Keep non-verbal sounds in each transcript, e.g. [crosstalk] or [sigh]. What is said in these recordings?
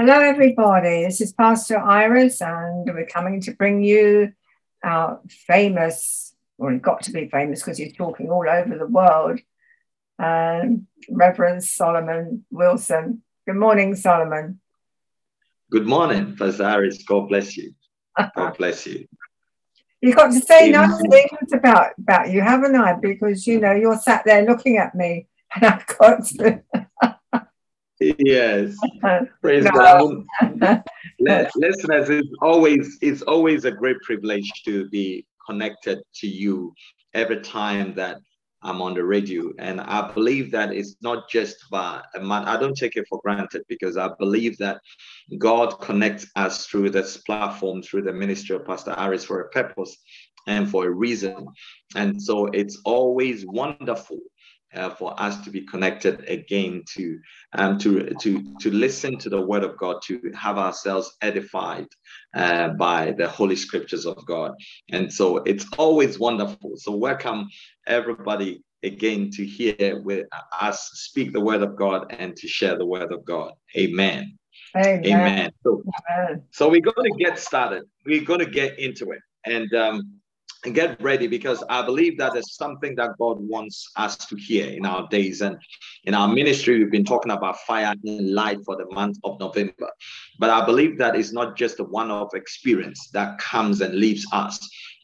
Hello, everybody. This is Pastor Iris, and we're coming to bring you our famous, well, he got to be famous because he's talking all over the world, um, Reverend Solomon Wilson. Good morning, Solomon. Good morning, Pastor Iris. God bless you. [laughs] God bless you. You've got to say nice things about, about you, haven't I? Because, you know, you're sat there looking at me, and I've got to. Yes. [laughs] Praise god. [laughs] Listeners it's always it's always a great privilege to be connected to you every time that i'm on the radio. And i believe that it's not just about a man i don't take it for granted because i believe that god connects us through this platform through the ministry of pastor Iris for a purpose and for a reason. And so it's always wonderful uh, for us to be connected again to um, to to to listen to the word of God to have ourselves edified uh, by the holy scriptures of God. And so it's always wonderful. So welcome everybody again to hear with us speak the word of God and to share the word of God. Amen. Amen, amen. So, amen. so we're going to get started. We're going to get into it. And um, and get ready because I believe that is something that God wants us to hear in our days. And in our ministry, we've been talking about fire and light for the month of November. But I believe that is not just a one off experience that comes and leaves us,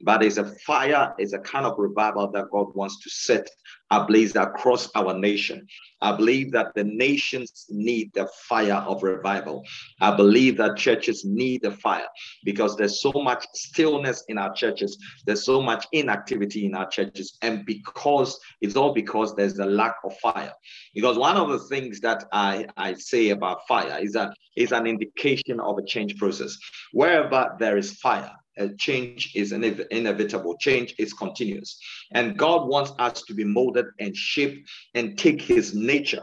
but it's a fire, it's a kind of revival that God wants to set ablaze across our nation. I believe that the nations need the fire of revival. I believe that churches need the fire because there's so much stillness in our churches, there's so much inactivity in our churches, and because it's all because there's a lack of fire. Because one of the things that I, I say about fire is that it's an indication of a change process. Wherever there is fire, a change is an inevitable. Change is continuous. And God wants us to be molded and shaped and take his nature.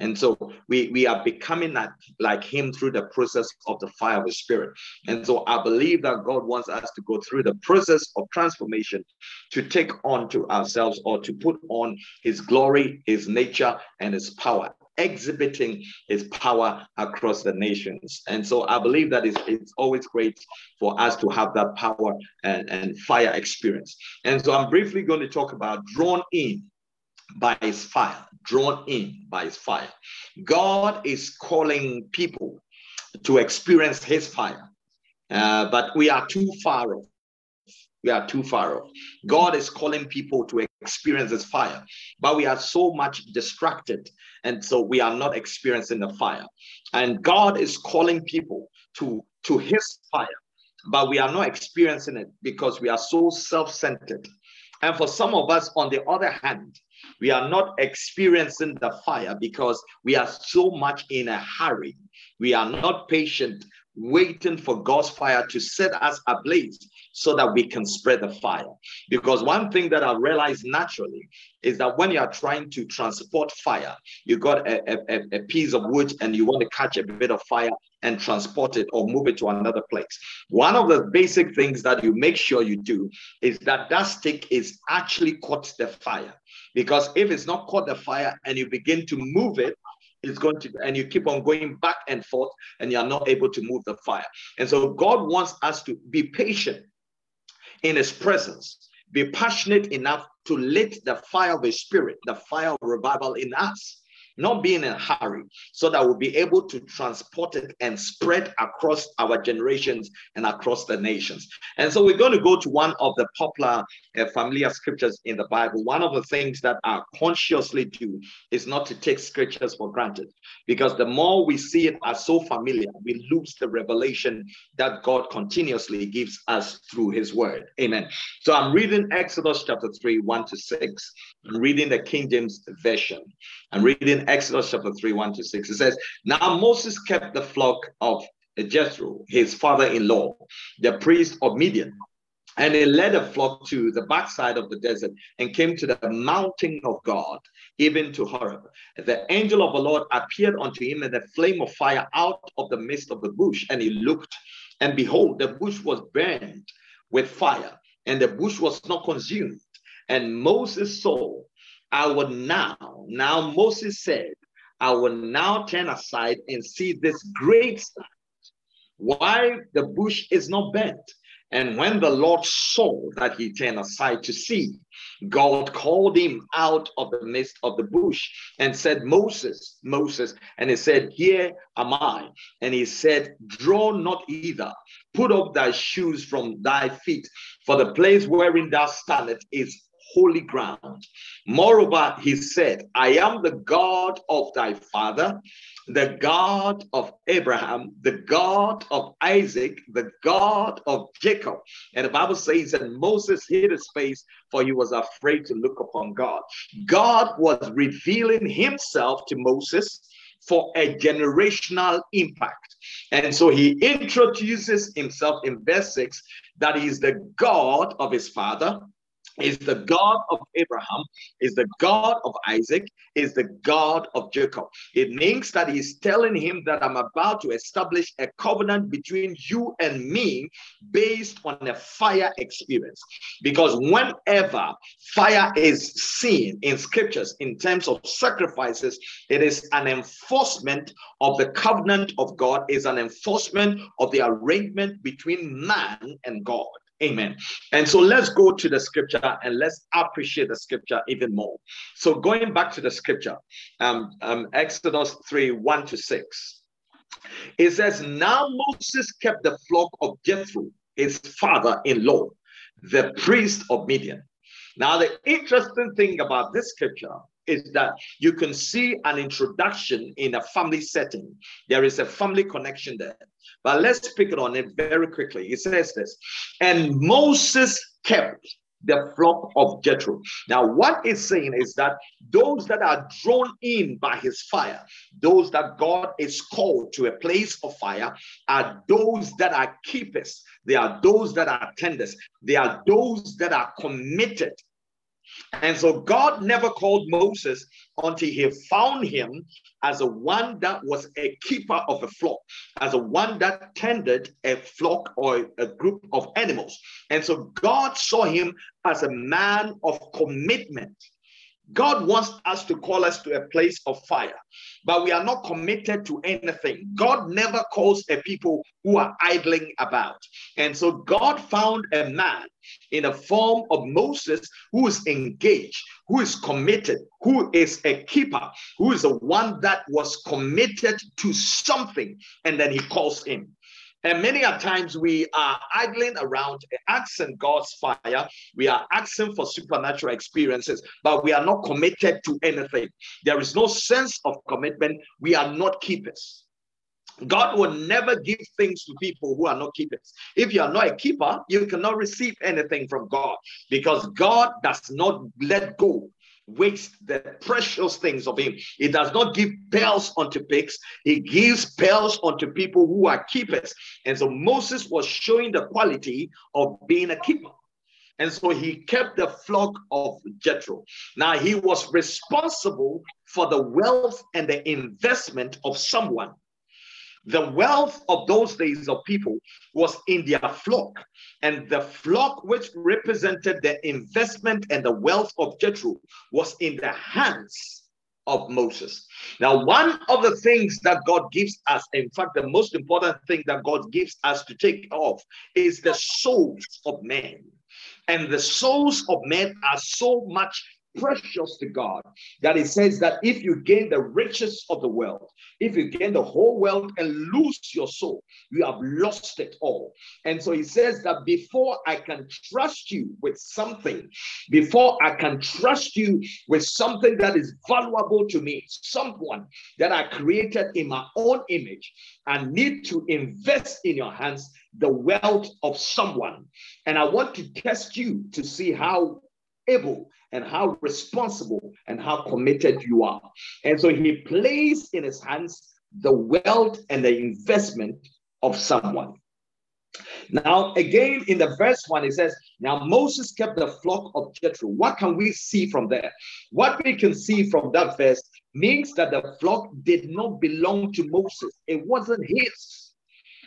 And so we, we are becoming like, like him through the process of the fire of the spirit. And so I believe that God wants us to go through the process of transformation to take on to ourselves or to put on his glory, his nature, and his power exhibiting his power across the nations. And so I believe that it's, it's always great for us to have that power and, and fire experience. And so I'm briefly going to talk about drawn in by his fire, drawn in by his fire. God is calling people to experience his fire, uh, but we are too far off. We are too far off. God is calling people to experience His fire, but we are so much distracted. And so we are not experiencing the fire. And God is calling people to, to His fire, but we are not experiencing it because we are so self centered. And for some of us, on the other hand, we are not experiencing the fire because we are so much in a hurry. We are not patient waiting for God's fire to set us ablaze so that we can spread the fire. Because one thing that I realized naturally is that when you are trying to transport fire, you got a, a, a piece of wood and you want to catch a bit of fire and transport it or move it to another place. One of the basic things that you make sure you do is that that stick is actually caught the fire. Because if it's not caught the fire and you begin to move it, it's going to, and you keep on going back and forth, and you're not able to move the fire. And so God wants us to be patient in His presence, be passionate enough to lit the fire of His Spirit, the fire of revival in us not being in a hurry, so that we'll be able to transport it and spread across our generations and across the nations. And so we're going to go to one of the popular uh, familiar scriptures in the Bible. One of the things that I consciously do is not to take scriptures for granted, because the more we see it as so familiar, we lose the revelation that God continuously gives us through his word. Amen. So I'm reading Exodus chapter 3, 1 to 6. I'm reading the King James Version. I'm reading Exodus chapter 3, 1 to 6. It says, Now Moses kept the flock of Jethro, his father in law, the priest of Midian. And he led a flock to the backside of the desert and came to the mountain of God, even to Horeb. The angel of the Lord appeared unto him in a flame of fire out of the midst of the bush. And he looked, and behold, the bush was burned with fire, and the bush was not consumed. And Moses saw I will now, now Moses said, I will now turn aside and see this great sight, why the bush is not bent. And when the Lord saw that he turned aside to see, God called him out of the midst of the bush and said, Moses, Moses. And he said, Here am I. And he said, Draw not either, put off thy shoes from thy feet, for the place wherein thou standest is holy ground. Moreover, he said, I am the God of thy father, the God of Abraham, the God of Isaac, the God of Jacob. And the Bible says that Moses hid his face for he was afraid to look upon God. God was revealing himself to Moses for a generational impact. And so he introduces himself in verse 6 that he is the God of his father, is the God of Abraham, is the God of Isaac, is the God of Jacob. It means that he's telling him that I'm about to establish a covenant between you and me based on a fire experience. Because whenever fire is seen in scriptures in terms of sacrifices, it is an enforcement of the covenant of God, is an enforcement of the arrangement between man and God. Amen. And so let's go to the scripture and let's appreciate the scripture even more. So going back to the scripture, um, um, Exodus 3 1 to 6. It says, Now Moses kept the flock of Jethro, his father in law, the priest of Midian. Now, the interesting thing about this scripture is that you can see an introduction in a family setting. There is a family connection there. But let's pick it on it very quickly. He says this, and Moses kept the flock of Jethro. Now, what it's saying is that those that are drawn in by his fire, those that God is called to a place of fire, are those that are keepers. They are those that are tenders. They are those that are committed and so God never called Moses until he found him as a one that was a keeper of a flock, as a one that tended a flock or a group of animals. And so God saw him as a man of commitment. God wants us to call us to a place of fire, but we are not committed to anything. God never calls a people who are idling about. And so God found a man in the form of Moses who is engaged, who is committed, who is a keeper, who is the one that was committed to something, and then he calls him. And many a times we are idling around asking God's fire. We are asking for supernatural experiences, but we are not committed to anything. There is no sense of commitment. We are not keepers. God will never give things to people who are not keepers. If you are not a keeper, you cannot receive anything from God because God does not let go waste the precious things of him. He does not give pearls unto pigs, he gives pearls unto people who are keepers. And so Moses was showing the quality of being a keeper. And so he kept the flock of Jethro. Now he was responsible for the wealth and the investment of someone. The wealth of those days of people was in their flock, and the flock which represented the investment and the wealth of Jethro was in the hands of Moses. Now, one of the things that God gives us, in fact, the most important thing that God gives us to take off is the souls of men. And the souls of men are so much precious to God that it says that if you gain the riches of the world, if you gain the whole world and lose your soul, you have lost it all. And so he says that before I can trust you with something, before I can trust you with something that is valuable to me, someone that I created in my own image, I need to invest in your hands the wealth of someone. And I want to test you to see how able and how responsible and how committed you are. And so he placed in his hands the wealth and the investment of someone. Now, again, in the verse one, it says, Now Moses kept the flock of Jethro. What can we see from there? What we can see from that verse means that the flock did not belong to Moses, it wasn't his.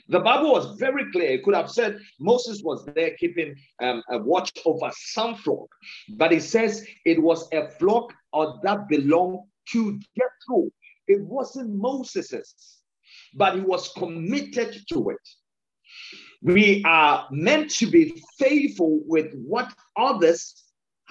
The Bible was very clear. It could have said Moses was there keeping um, a watch over some flock, but it says it was a flock or that belonged to Jethro. it wasn't Moses's, but he was committed to it. We are meant to be faithful with what others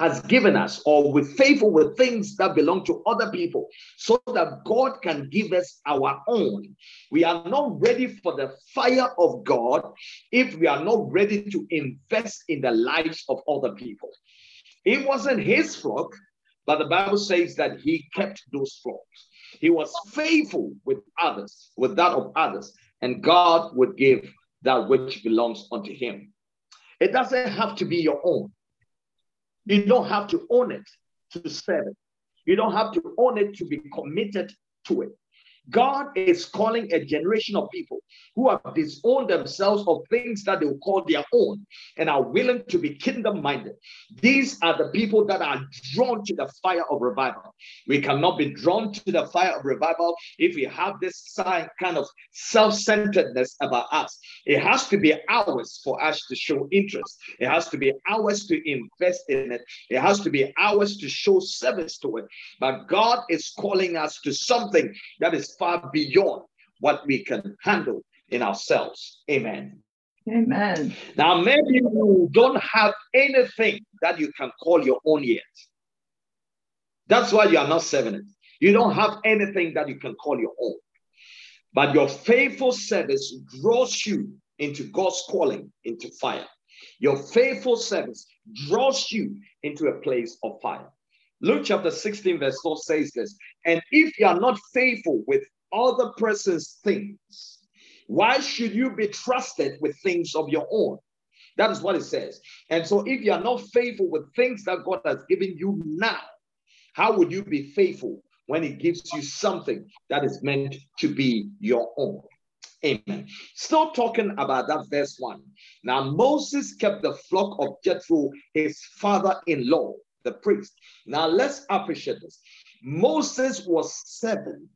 has given us, or with faithful with things that belong to other people, so that God can give us our own. We are not ready for the fire of God if we are not ready to invest in the lives of other people. It wasn't his flock, but the Bible says that he kept those flocks. He was faithful with others, with that of others, and God would give that which belongs unto him. It doesn't have to be your own. You don't have to own it to serve it. You don't have to own it to be committed to it. God is calling a generation of people who have disowned themselves of things that they will call their own and are willing to be kingdom minded. These are the people that are drawn to the fire of revival. We cannot be drawn to the fire of revival if we have this kind of self centeredness about us. It has to be ours for us to show interest, it has to be ours to invest in it, it has to be ours to show service to it. But God is calling us to something that is far beyond what we can handle in ourselves. Amen. Amen. Now, maybe you don't have anything that you can call your own yet. That's why you are not serving it. You don't have anything that you can call your own. But your faithful service draws you into God's calling into fire. Your faithful service draws you into a place of fire. Luke chapter 16, verse 4 says this And if you are not faithful with other person's things, why should you be trusted with things of your own? That is what it says. And so, if you are not faithful with things that God has given you now, how would you be faithful when He gives you something that is meant to be your own? Amen. Still talking about that verse one. Now, Moses kept the flock of Jethro, his father in law, the priest. Now let's appreciate this. Moses was seven.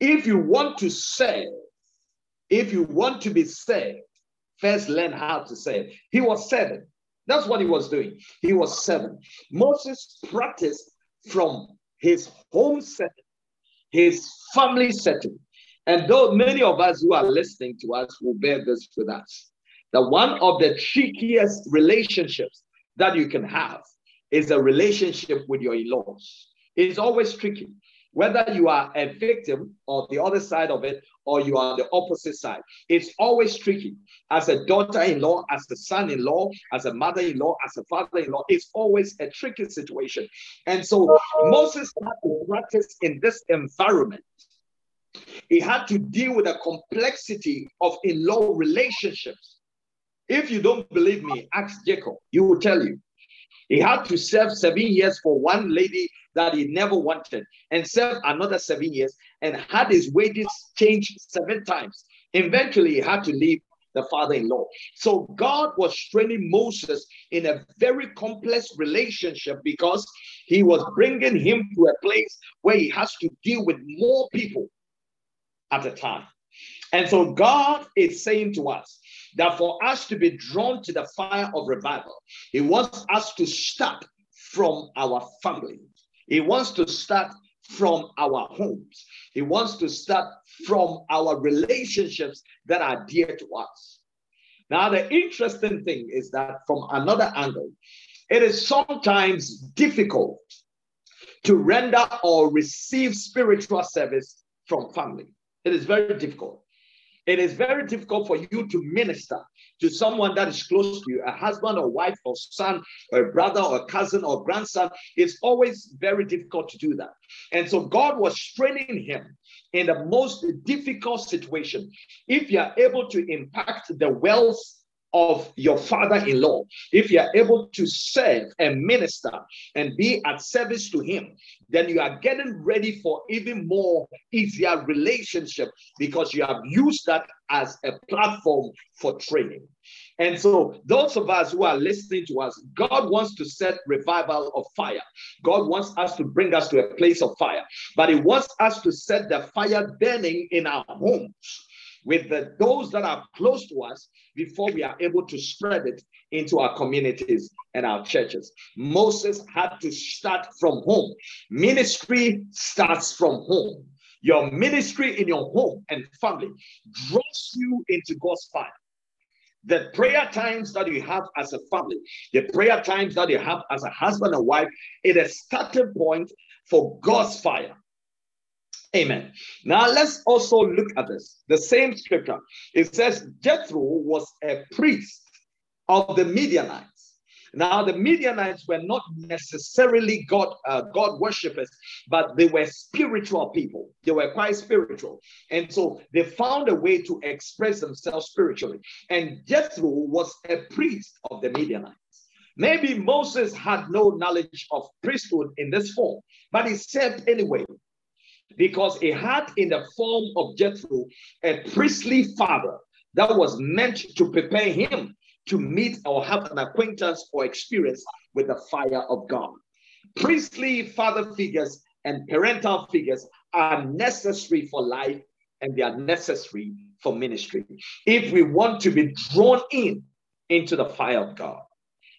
If you want to serve, if you want to be saved, first learn how to serve. He was seven. That's what he was doing. He was seven. Moses practiced from his home setting, his family setting. And though many of us who are listening to us will bear this with us, that one of the trickiest relationships that you can have is a relationship with your in-laws. It's always tricky, whether you are a victim or the other side of it or you are the opposite side. It's always tricky. As a daughter-in-law, as a son-in-law, as a mother-in-law, as a father-in-law, it's always a tricky situation. And so Moses had to practice in this environment. He had to deal with the complexity of in-law relationships. If you don't believe me, ask Jacob. He will tell you. He had to serve seven years for one lady that he never wanted and serve another seven years and had his wages changed seven times. Eventually, he had to leave the father in law. So, God was training Moses in a very complex relationship because he was bringing him to a place where he has to deal with more people at a time. And so, God is saying to us, that for us to be drawn to the fire of revival, He wants us to start from our family. He wants to start from our homes. He wants to start from our relationships that are dear to us. Now, the interesting thing is that from another angle, it is sometimes difficult to render or receive spiritual service from family. It is very difficult. It is very difficult for you to minister to someone that is close to you, a husband or wife or son or brother or cousin or grandson. It's always very difficult to do that. And so God was training him in the most difficult situation. If you are able to impact the wealth of your father in law, if you are able to serve and minister and be at service to him, then you are getting ready for even more easier relationship because you have used that as a platform for training. And so, those of us who are listening to us, God wants to set revival of fire. God wants us to bring us to a place of fire, but He wants us to set the fire burning in our homes with the, those that are close to us before we are able to spread it into our communities and our churches. Moses had to start from home. Ministry starts from home. Your ministry in your home and family draws you into God's fire. The prayer times that you have as a family, the prayer times that you have as a husband and wife, is a starting point for God's fire. Amen. Now let's also look at this. The same scripture. It says Jethro was a priest of the Midianites. Now, the Midianites were not necessarily God, uh, God worshippers, but they were spiritual people. They were quite spiritual. And so they found a way to express themselves spiritually. And Jethro was a priest of the Midianites. Maybe Moses had no knowledge of priesthood in this form, but he said anyway, because he had in the form of Jethro a priestly father that was meant to prepare him to meet or have an acquaintance or experience with the fire of God. Priestly father figures and parental figures are necessary for life and they are necessary for ministry if we want to be drawn in into the fire of God.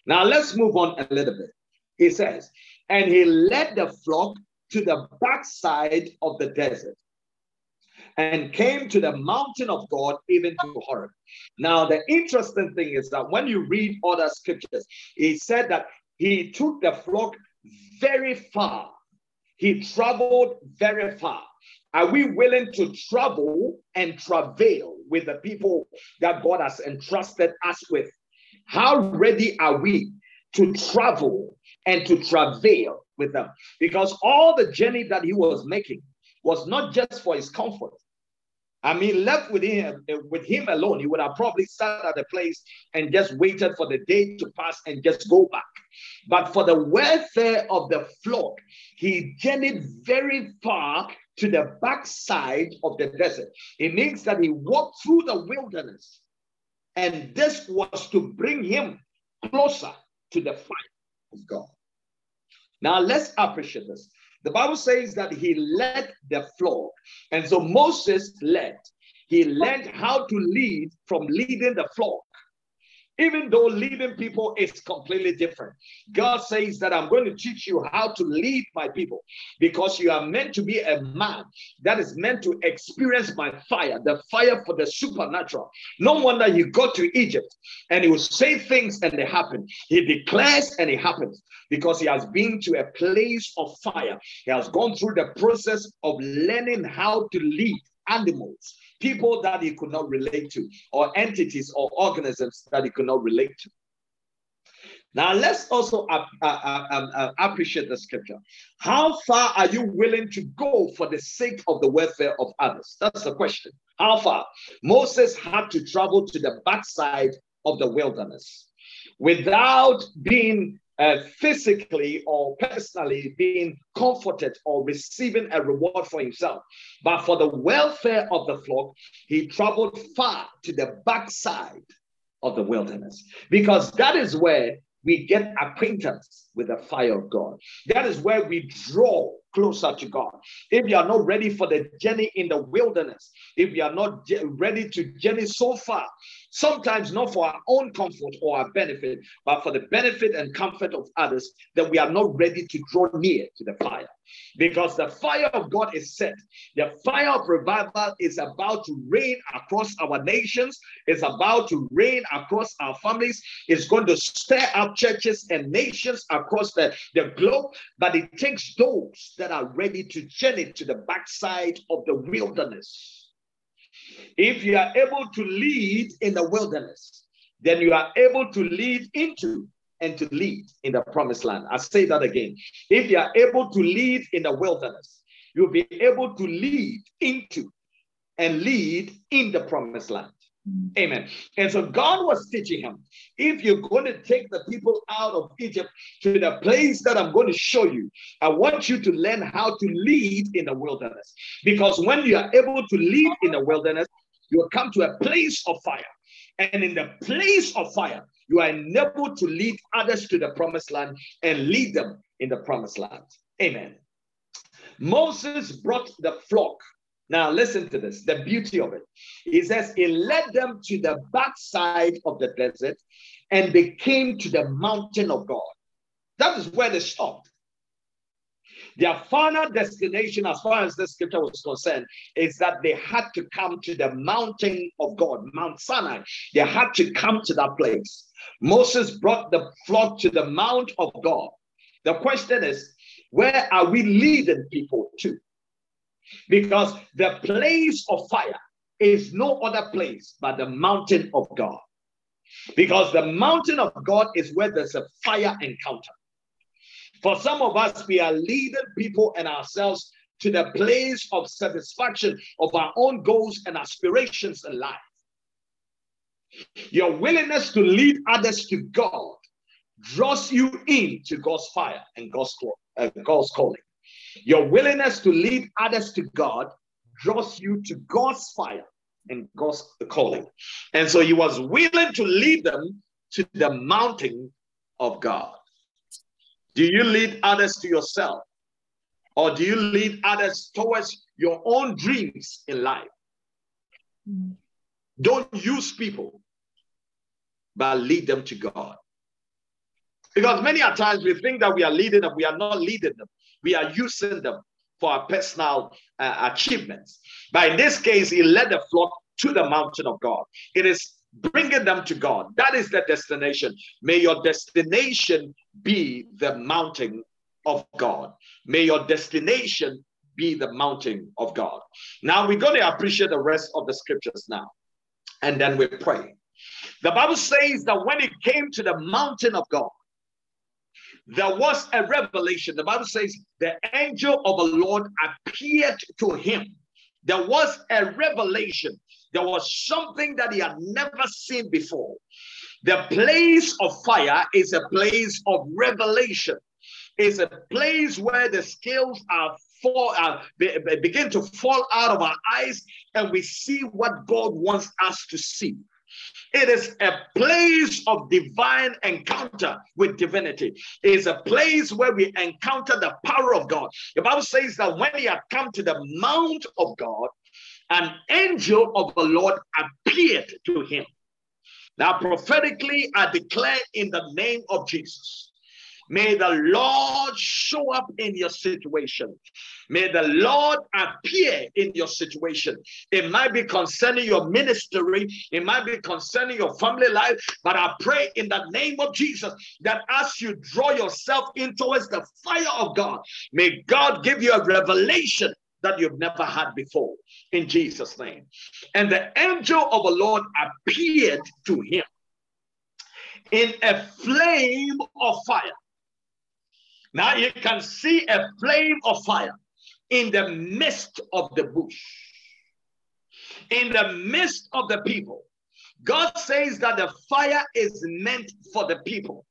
Now let's move on a little bit. He says, and he led the flock to the backside of the desert and came to the mountain of God, even to Horeb. Now, the interesting thing is that when you read other scriptures, he said that he took the flock very far. He traveled very far. Are we willing to travel and travail with the people that God has entrusted us with? How ready are we to travel and to travail with them? Because all the journey that he was making was not just for his comfort, I mean, left with him, with him alone, he would have probably sat at a place and just waited for the day to pass and just go back. But for the welfare of the flock, he journeyed very far to the backside of the desert. It means that he walked through the wilderness, and this was to bring him closer to the fire of God. Now, let's appreciate this. The Bible says that he led the flock. And so Moses led. He learned how to lead from leading the flock even though leading people is completely different. God says that I'm going to teach you how to lead my people because you are meant to be a man that is meant to experience my fire, the fire for the supernatural. No wonder he got to Egypt and he will say things and they happen. He declares and it happens because he has been to a place of fire. He has gone through the process of learning how to lead animals people that he could not relate to, or entities or organisms that he could not relate to. Now, let's also uh, uh, um, uh, appreciate the scripture. How far are you willing to go for the sake of the welfare of others? That's the question. How far? Moses had to travel to the backside of the wilderness without being uh, physically or personally being comforted or receiving a reward for himself. But for the welfare of the flock, he traveled far to the backside of the wilderness because that is where we get acquaintance with the fire of God. That is where we draw closer to God. If you are not ready for the journey in the wilderness, if you are not ready to journey so far, sometimes not for our own comfort or our benefit, but for the benefit and comfort of others, that we are not ready to draw near to the fire because the fire of God is set. The fire of revival is about to reign across our nations, it's about to reign across our families, it's going to stir up churches and nations across the, the globe. But it takes those that are ready to journey to the backside of the wilderness. If you are able to lead in the wilderness, then you are able to lead into and to lead in the promised land. I say that again. If you are able to lead in the wilderness, you'll be able to lead into and lead in the promised land. Amen. And so God was teaching him if you're going to take the people out of Egypt to the place that I'm going to show you, I want you to learn how to lead in the wilderness. Because when you are able to lead in the wilderness, you will come to a place of fire. And in the place of fire, you are enabled to lead others to the promised land and lead them in the promised land. Amen. Moses brought the flock Now, listen to this the beauty of it. He says, He led them to the backside of the desert and they came to the mountain of God. That is where they stopped. Their final destination, as far as the scripture was concerned, is that they had to come to the mountain of God, Mount Sinai. They had to come to that place. Moses brought the flock to the mount of God. The question is, where are we leading people to? Because the place of fire is no other place but the mountain of God. Because the mountain of God is where there's a fire encounter. For some of us, we are leading people and ourselves to the place of satisfaction of our own goals and aspirations in life. Your willingness to lead others to God draws you into God's fire and God's, uh, God's calling. Your willingness to lead others to God draws you to God's fire and God's calling. And so he was willing to lead them to the mountain of God. Do you lead others to yourself? Or do you lead others towards your own dreams in life? Don't use people, but lead them to God. Because many a times we think that we are leading them, we are not leading them. We are using them for our personal uh, achievements. But in this case, he led the flock to the mountain of God. It is bringing them to God. That is the destination. May your destination be the mountain of God. May your destination be the mountain of God. Now we're going to appreciate the rest of the scriptures now. And then we pray. The Bible says that when it came to the mountain of God, there was a revelation. The Bible says the angel of the Lord appeared to him. There was a revelation. There was something that he had never seen before. The place of fire is a place of revelation. It's a place where the scales are fall, uh, be, begin to fall out of our eyes, and we see what God wants us to see. It is a place of divine encounter with divinity. It is a place where we encounter the power of God. The Bible says that when he had come to the mount of God, an angel of the Lord appeared to him. Now, prophetically, I declare in the name of Jesus May the Lord show up in your situation. May the Lord appear in your situation. It might be concerning your ministry, it might be concerning your family life, but I pray in the name of Jesus that as you draw yourself in towards the fire of God, may God give you a revelation that you've never had before in Jesus' name. And the angel of the Lord appeared to him in a flame of fire. Now you can see a flame of fire in the midst of the bush, in the midst of the people. God says that the fire is meant for the people.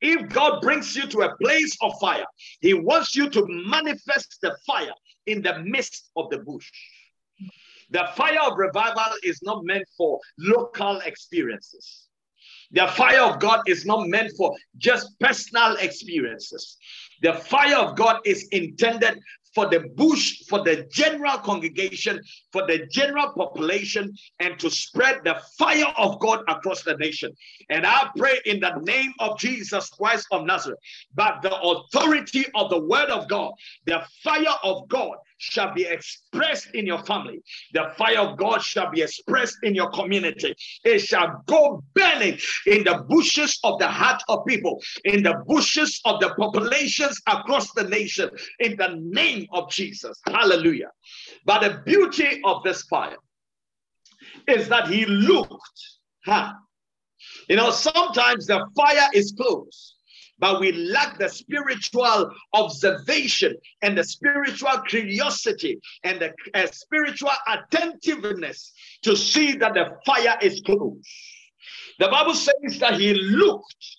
If God brings you to a place of fire, He wants you to manifest the fire in the midst of the bush. The fire of revival is not meant for local experiences. The fire of God is not meant for just personal experiences. The fire of God is intended for the bush, for the general congregation, for the general population, and to spread the fire of God across the nation. And I pray in the name of Jesus Christ of Nazareth, but the authority of the word of God, the fire of God shall be expressed in your family. The fire of God shall be expressed in your community. It shall go burning in the bushes of the heart of people, in the bushes of the populations across the nation, in the name of Jesus. Hallelujah. But the beauty of this fire is that he looked. Huh? You know, sometimes the fire is close but we lack the spiritual observation and the spiritual curiosity and the uh, spiritual attentiveness to see that the fire is close. The Bible says that he looked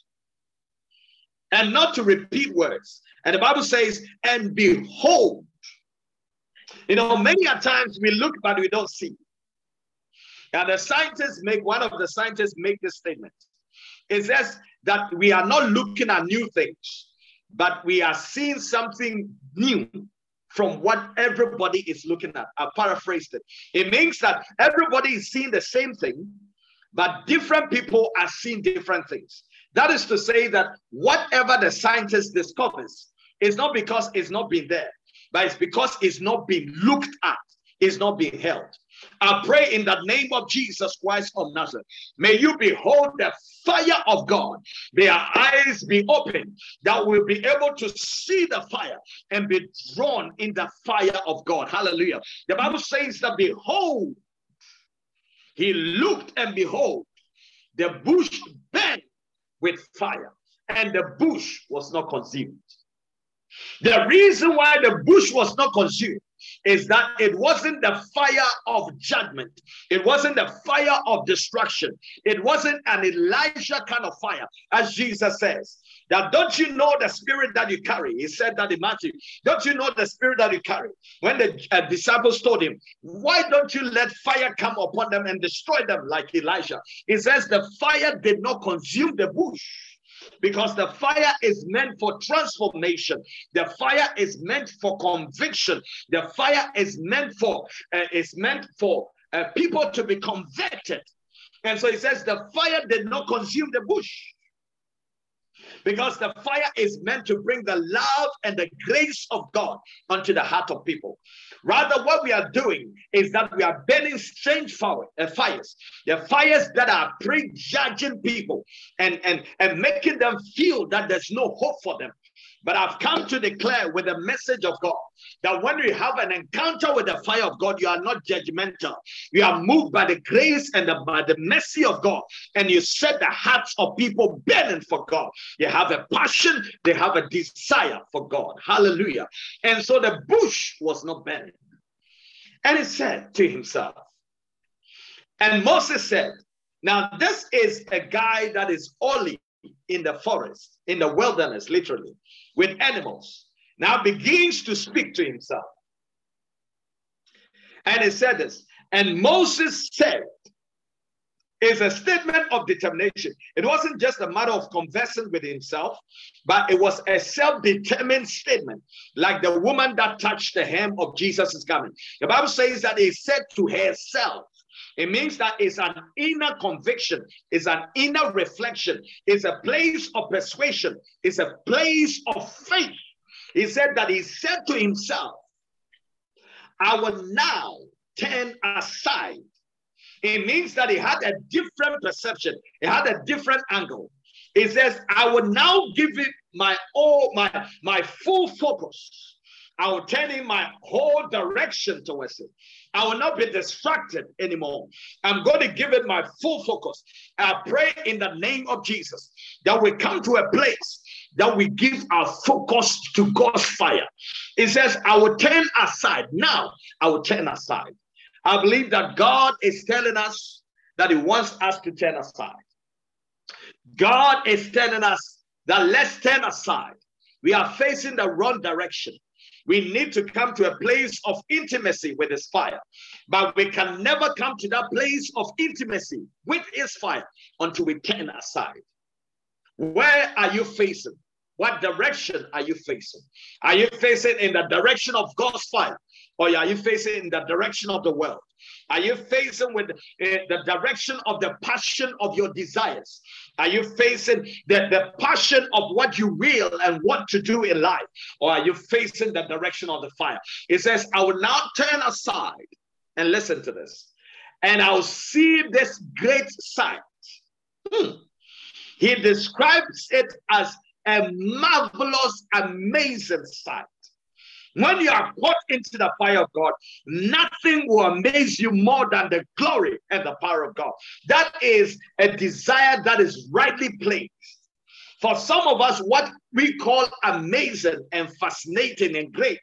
and not to repeat words. And the Bible says, and behold. You know, many a times we look, but we don't see. And the scientists make one of the scientists make this statement. It says that we are not looking at new things, but we are seeing something new from what everybody is looking at. I paraphrased it. It means that everybody is seeing the same thing, but different people are seeing different things. That is to say that whatever the scientist discovers is not because it's not been there, but it's because it's not being looked at, it's not being held. I pray in the name of Jesus Christ of Nazareth. May you behold the fire of God. Their eyes be open that will be able to see the fire and be drawn in the fire of God. Hallelujah. The Bible says that behold, he looked and behold, the bush burned with fire, and the bush was not consumed. The reason why the bush was not consumed is that it wasn't the fire of judgment, it wasn't the fire of destruction, it wasn't an Elijah kind of fire, as Jesus says. That don't you know the spirit that you carry? He said that in Matthew. Don't you know the spirit that you carry? When the uh, disciples told him, Why don't you let fire come upon them and destroy them like Elijah? He says, The fire did not consume the bush because the fire is meant for transformation. The fire is meant for conviction. The fire is meant for uh, is meant for uh, people to be converted. And so he says the fire did not consume the bush because the fire is meant to bring the love and the grace of God onto the heart of people. Rather, what we are doing is that we are burning strange fire, uh, fires, the fires that are prejudging people and, and, and making them feel that there's no hope for them. But I've come to declare with the message of God that when you have an encounter with the fire of God, you are not judgmental. You are moved by the grace and the, by the mercy of God, and you set the hearts of people burning for God. You have a passion, they have a desire for God. Hallelujah. And so the bush was not burning. And he said to himself, and Moses said, Now this is a guy that is only in the forest, in the wilderness, literally with animals, now begins to speak to himself. And he said this, and Moses said, is a statement of determination. It wasn't just a matter of conversing with himself, but it was a self determined statement, like the woman that touched the hem of Jesus' garment. The Bible says that he said to herself, it means that it's an inner conviction, it's an inner reflection, it's a place of persuasion, it's a place of faith. He said that he said to himself, I will now turn aside. It means that he had a different perception, he had a different angle. He says, I will now give it my all my my full focus. I will turn in my whole direction towards it. I will not be distracted anymore. I'm going to give it my full focus. I pray in the name of Jesus that we come to a place that we give our focus to God's fire. It says, I will turn aside. Now, I will turn aside. I believe that God is telling us that He wants us to turn aside. God is telling us that let's turn aside. We are facing the wrong direction. We need to come to a place of intimacy with His fire. But we can never come to that place of intimacy with His fire until we turn aside. Where are you facing? What direction are you facing? Are you facing in the direction of God's fire? Or are you facing in the direction of the world? Are you facing with uh, the direction of the passion of your desires? Are you facing the, the passion of what you will and want to do in life? Or are you facing the direction of the fire? It says, I will now turn aside and listen to this, and I'll see this great sight. Hmm. He describes it as a marvelous, amazing sight. When you are caught into the fire of God, nothing will amaze you more than the glory and the power of God. That is a desire that is rightly placed. For some of us, what we call amazing and fascinating and great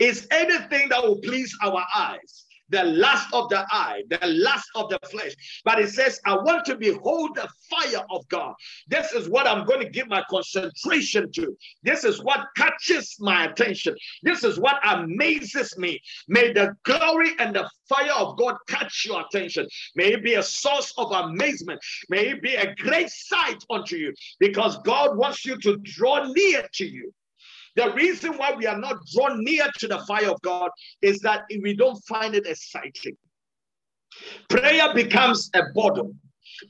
is anything that will please our eyes the lust of the eye, the lust of the flesh. But it says, I want to behold the fire of God. This is what I'm going to give my concentration to. This is what catches my attention. This is what amazes me. May the glory and the fire of God catch your attention. May it be a source of amazement. May it be a great sight unto you because God wants you to draw near to you. The reason why we are not drawn near to the fire of God is that we don't find it exciting. Prayer becomes a boredom.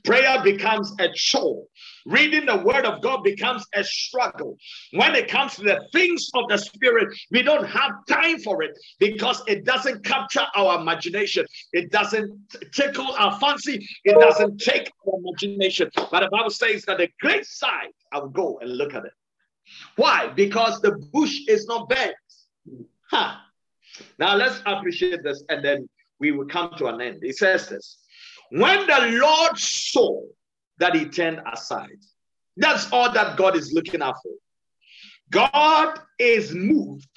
Prayer becomes a chore. Reading the word of God becomes a struggle. When it comes to the things of the spirit, we don't have time for it because it doesn't capture our imagination. It doesn't tickle our fancy. It doesn't take our imagination. But the Bible says that the great sight, I will go and look at it. Why? Because the bush is not bent. Huh. Now let's appreciate this and then we will come to an end. He says this when the Lord saw that he turned aside, that's all that God is looking for. God is moved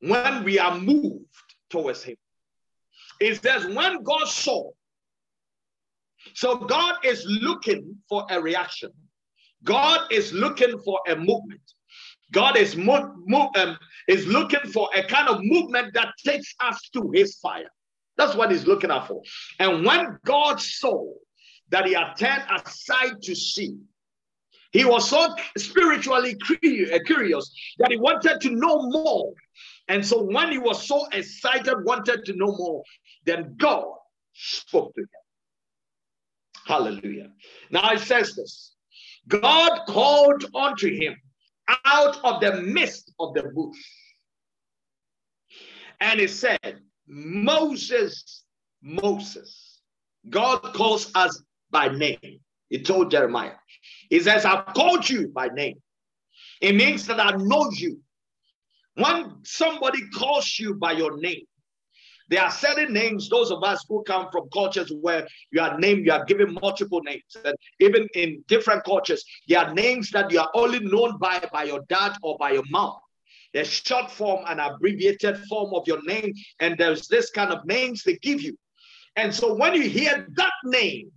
when we are moved towards him. It says, when God saw, so God is looking for a reaction. God is looking for a movement. God is um, is looking for a kind of movement that takes us to his fire. That's what he's looking out for. And when God saw that he had turned aside to see, he was so spiritually uh, curious that he wanted to know more. And so when he was so excited, wanted to know more, then God spoke to him. Hallelujah. Now it says this God called unto him out of the midst of the bush. And he said, Moses, Moses. God calls us by name. He told Jeremiah, He says, I've called you by name. It means that I know you. When somebody calls you by your name, there are certain names, those of us who come from cultures where you are named, you are given multiple names. And even in different cultures, there are names that you are only known by by your dad or by your mom the short form and abbreviated form of your name. And there's this kind of names they give you. And so when you hear that name,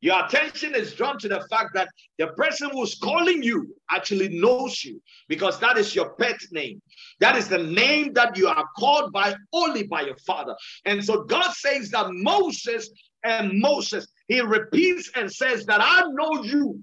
your attention is drawn to the fact that the person who's calling you actually knows you because that is your pet name. That is the name that you are called by only by your father. And so God says that Moses and Moses, he repeats and says that I know you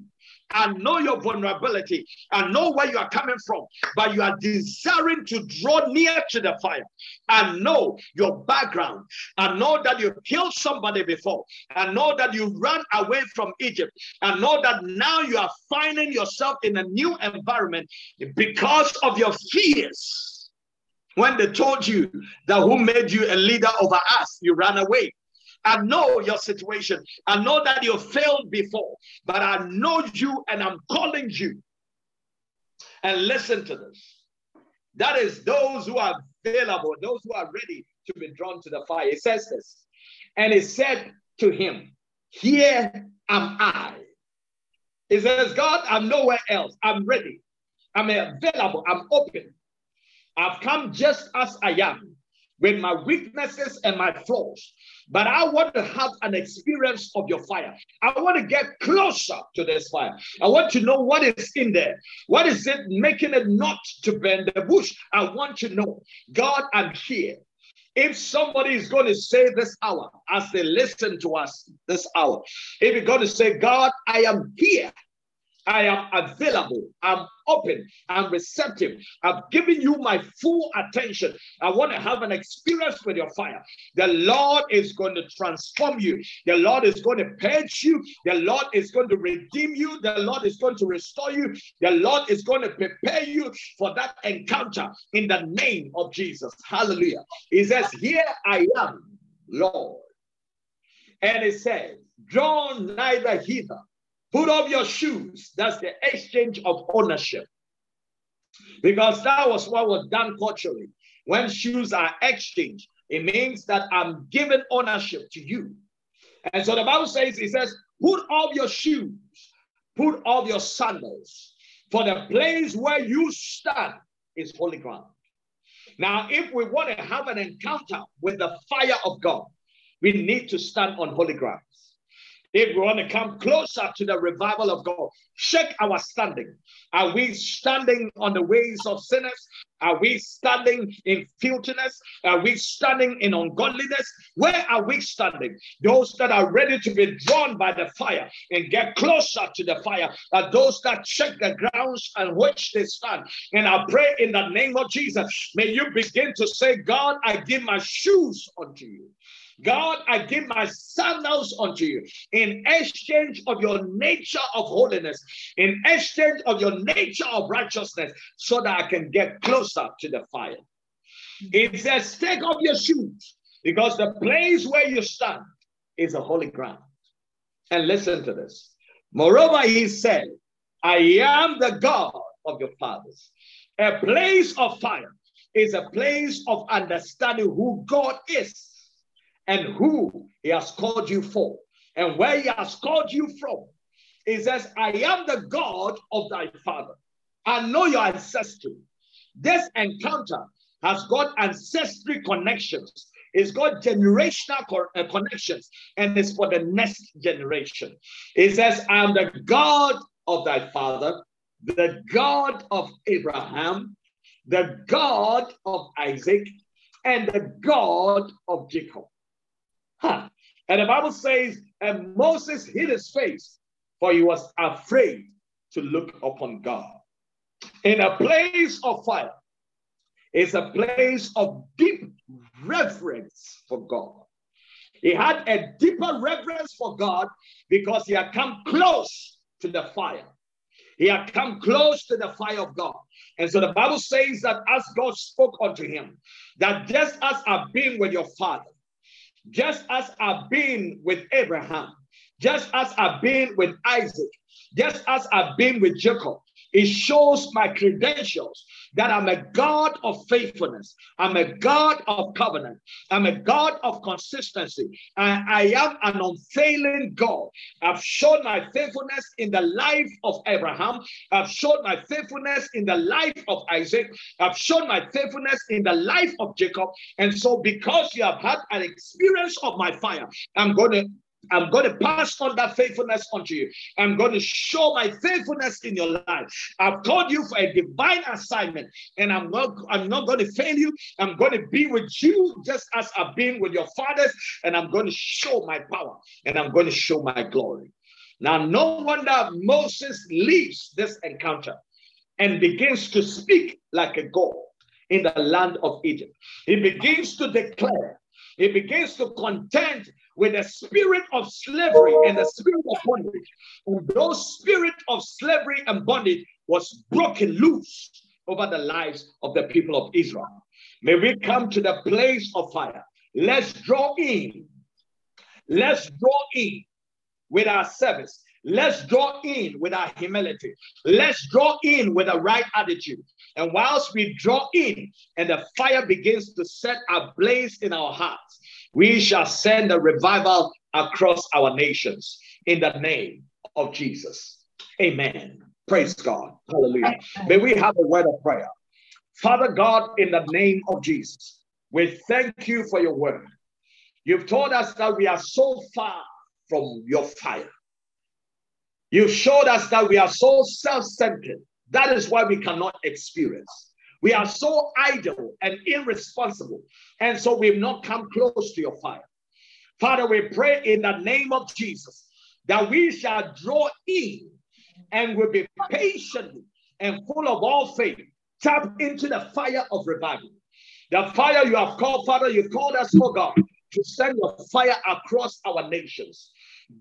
I know your vulnerability. I know where you are coming from, but you are desiring to draw near to the fire. I know your background. I know that you killed somebody before. I know that you ran away from Egypt. I know that now you are finding yourself in a new environment because of your fears. When they told you that who made you a leader over us, you ran away. I know your situation. I know that you failed before, but I know you and I'm calling you. And listen to this. That is those who are available, those who are ready to be drawn to the fire. It says this. And he said to him, Here am I. He says, God, I'm nowhere else. I'm ready. I'm available. I'm open. I've come just as I am with my weaknesses and my flaws. But I want to have an experience of your fire. I want to get closer to this fire. I want to know what is in there. What is it making it not to burn the bush? I want to know. God, I'm here. If somebody is going to say this hour, as they listen to us this hour, if you're going to say, God, I am here I am available. I'm open. I'm receptive. I've given you my full attention. I want to have an experience with your fire. The Lord is going to transform you. The Lord is going to purge you. The Lord is going to redeem you. The Lord is going to restore you. The Lord is going to prepare you for that encounter in the name of Jesus. Hallelujah. He says, Here I am, Lord. And it says, Draw neither hither Put off your shoes. That's the exchange of ownership. Because that was what was done culturally. When shoes are exchanged, it means that I'm giving ownership to you. And so the Bible says, it says, put off your shoes, put off your sandals, for the place where you stand is holy ground. Now, if we want to have an encounter with the fire of God, we need to stand on holy ground. If we want to come closer to the revival of God, check our standing. Are we standing on the ways of sinners? Are we standing in filthiness? Are we standing in ungodliness? Where are we standing? Those that are ready to be drawn by the fire and get closer to the fire are those that check the grounds on which they stand. And I pray in the name of Jesus, may you begin to say, God, I give my shoes unto you. God, I give my sandals unto you in exchange of your nature of holiness, in exchange of your nature of righteousness, so that I can get closer to the fire. It says, Take off your shoes, because the place where you stand is a holy ground. And listen to this. Moreover, he said, I am the God of your fathers. A place of fire is a place of understanding who God is and who he has called you for and where he has called you from. He says, I am the God of thy father. I know your ancestry. This encounter has got ancestry connections. It's got generational uh, connections, and it's for the next generation. It says, I am the God of thy father, the God of Abraham, the God of Isaac, and the God of Jacob. Huh. And the Bible says, and Moses hid his face, for he was afraid to look upon God. In a place of fire it's a place of deep reverence for God. He had a deeper reverence for God because he had come close to the fire. He had come close to the fire of God. And so the Bible says that as God spoke unto him, that just as I've been with your father, just as I've been with Abraham, just as I've been with Isaac, just as I've been with Jacob. It shows my credentials that I'm a God of faithfulness. I'm a God of covenant. I'm a God of consistency. I, I am an unfailing God. I've shown my faithfulness in the life of Abraham. I've shown my faithfulness in the life of Isaac. I've shown my faithfulness in the life of Jacob. And so, because you have had an experience of my fire, I'm going to I'm going to pass on that faithfulness unto you. I'm going to show my faithfulness in your life. I've called you for a divine assignment, and I'm not, I'm not going to fail you. I'm going to be with you just as I've been with your fathers, and I'm going to show my power and I'm going to show my glory. Now, no wonder Moses leaves this encounter and begins to speak like a God in the land of Egypt. He begins to declare, he begins to contend with the spirit of slavery and the spirit of bondage. And those spirit of slavery and bondage was broken loose over the lives of the people of Israel. May we come to the place of fire. Let's draw in. Let's draw in with our service. Let's draw in with our humility. Let's draw in with a right attitude. And whilst we draw in and the fire begins to set ablaze in our hearts, we shall send a revival across our nations in the name of Jesus. Amen. Praise God. Hallelujah. May we have a word of prayer. Father God, in the name of Jesus, we thank you for your word. You've told us that we are so far from your fire. You showed us that we are so self centered. That is why we cannot experience. We are so idle and irresponsible. And so we've not come close to your fire. Father, we pray in the name of Jesus that we shall draw in and will be patient and full of all faith, tap into the fire of revival. The fire you have called, Father, you've called us, oh God, to send your fire across our nations.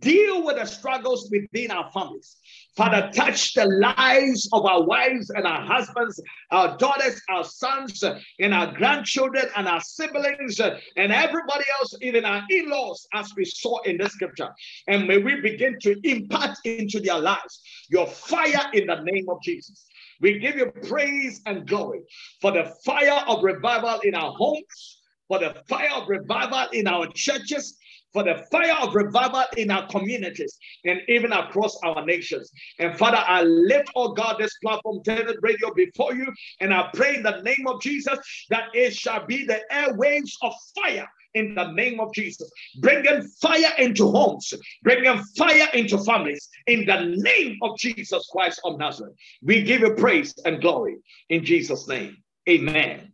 Deal with the struggles within our families. Father, touch the lives of our wives and our husbands, our daughters, our sons, and our grandchildren and our siblings, and everybody else, even our in laws, as we saw in the scripture. And may we begin to impart into their lives your fire in the name of Jesus. We give you praise and glory for the fire of revival in our homes, for the fire of revival in our churches, for the fire of revival in our communities and even across our nations. And Father, I lift, oh God, this platform, Tenet Radio, before you, and I pray in the name of Jesus that it shall be the airwaves of fire in the name of Jesus. Bringing fire into homes, bringing fire into families in the name of Jesus Christ of Nazareth. We give you praise and glory in Jesus' name. Amen.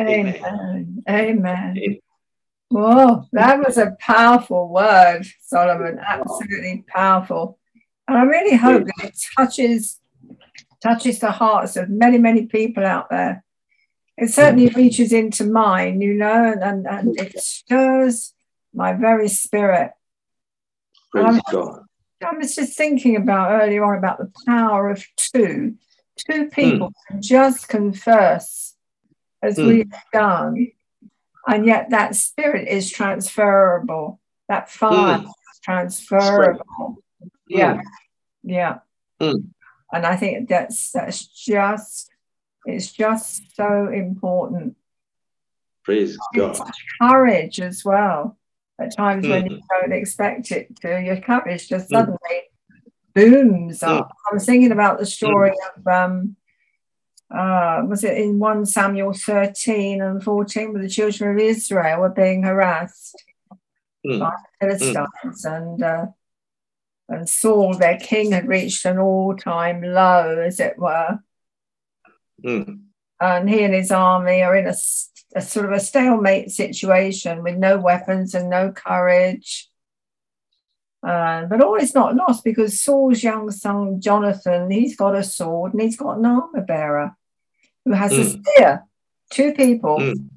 Amen. Amen. Amen. Whoa, that was a powerful word, Solomon. Absolutely powerful. And I really hope that it touches touches the hearts of many, many people out there. It certainly reaches into mine, you know, and, and, and it stirs my very spirit. Praise God. I was just thinking about earlier on about the power of two. Two people mm. can just converse as mm. we've done, and yet that spirit is transferable. That fire mm. is transferable. Yeah, hmm. yeah. Hmm. And I think that's that's just it's just so important. Praise it's God. Courage as well. At times mm. when you don't expect it to, your courage just mm. suddenly booms mm. up. I was thinking about the story mm. of um uh, was it in 1 Samuel 13 and 14 where the children of Israel were being harassed mm. by the Philistines and uh, and Saul, their king, had reached an all time low, as it were. Mm. And he and his army are in a, a, sort of a stalemate situation with no weapons and no courage. Uh, but all is not lost because Saul's young son Jonathan, he's got a sword and he's got an armor bearer who has mm. a spear. Two people, mm.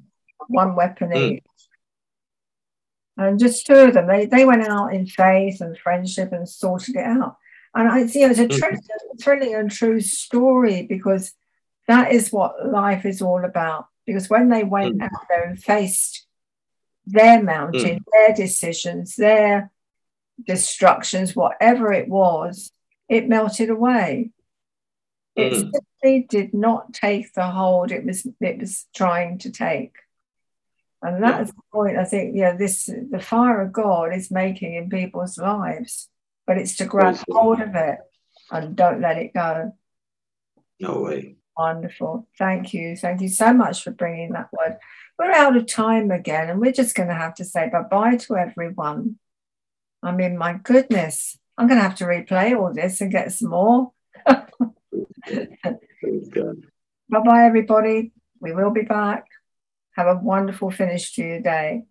one weapon hmm. each and just two of them. They, they went out in faith and friendship and sorted it out. And I see it's a mm-hmm. thrilling and true story because that is what life is all about. Because when they went mm. out there and faced their mountain, mm. their decisions, their destructions, whatever it was, it melted away. It mm. simply did not take the hold it was it was trying to take. And that's yeah. the point I think, yeah, this the fire of God is making in people's lives, but it's to grab hold of it and don't let it go. No way. Wonderful. Thank you. Thank you so much for bringing that word. We're out of time again, and we're just going to have to say bye bye to everyone. I mean, my goodness, I'm going to have to replay all this and get some more. [laughs] bye bye, everybody. We will be back. Have a wonderful finish to your day.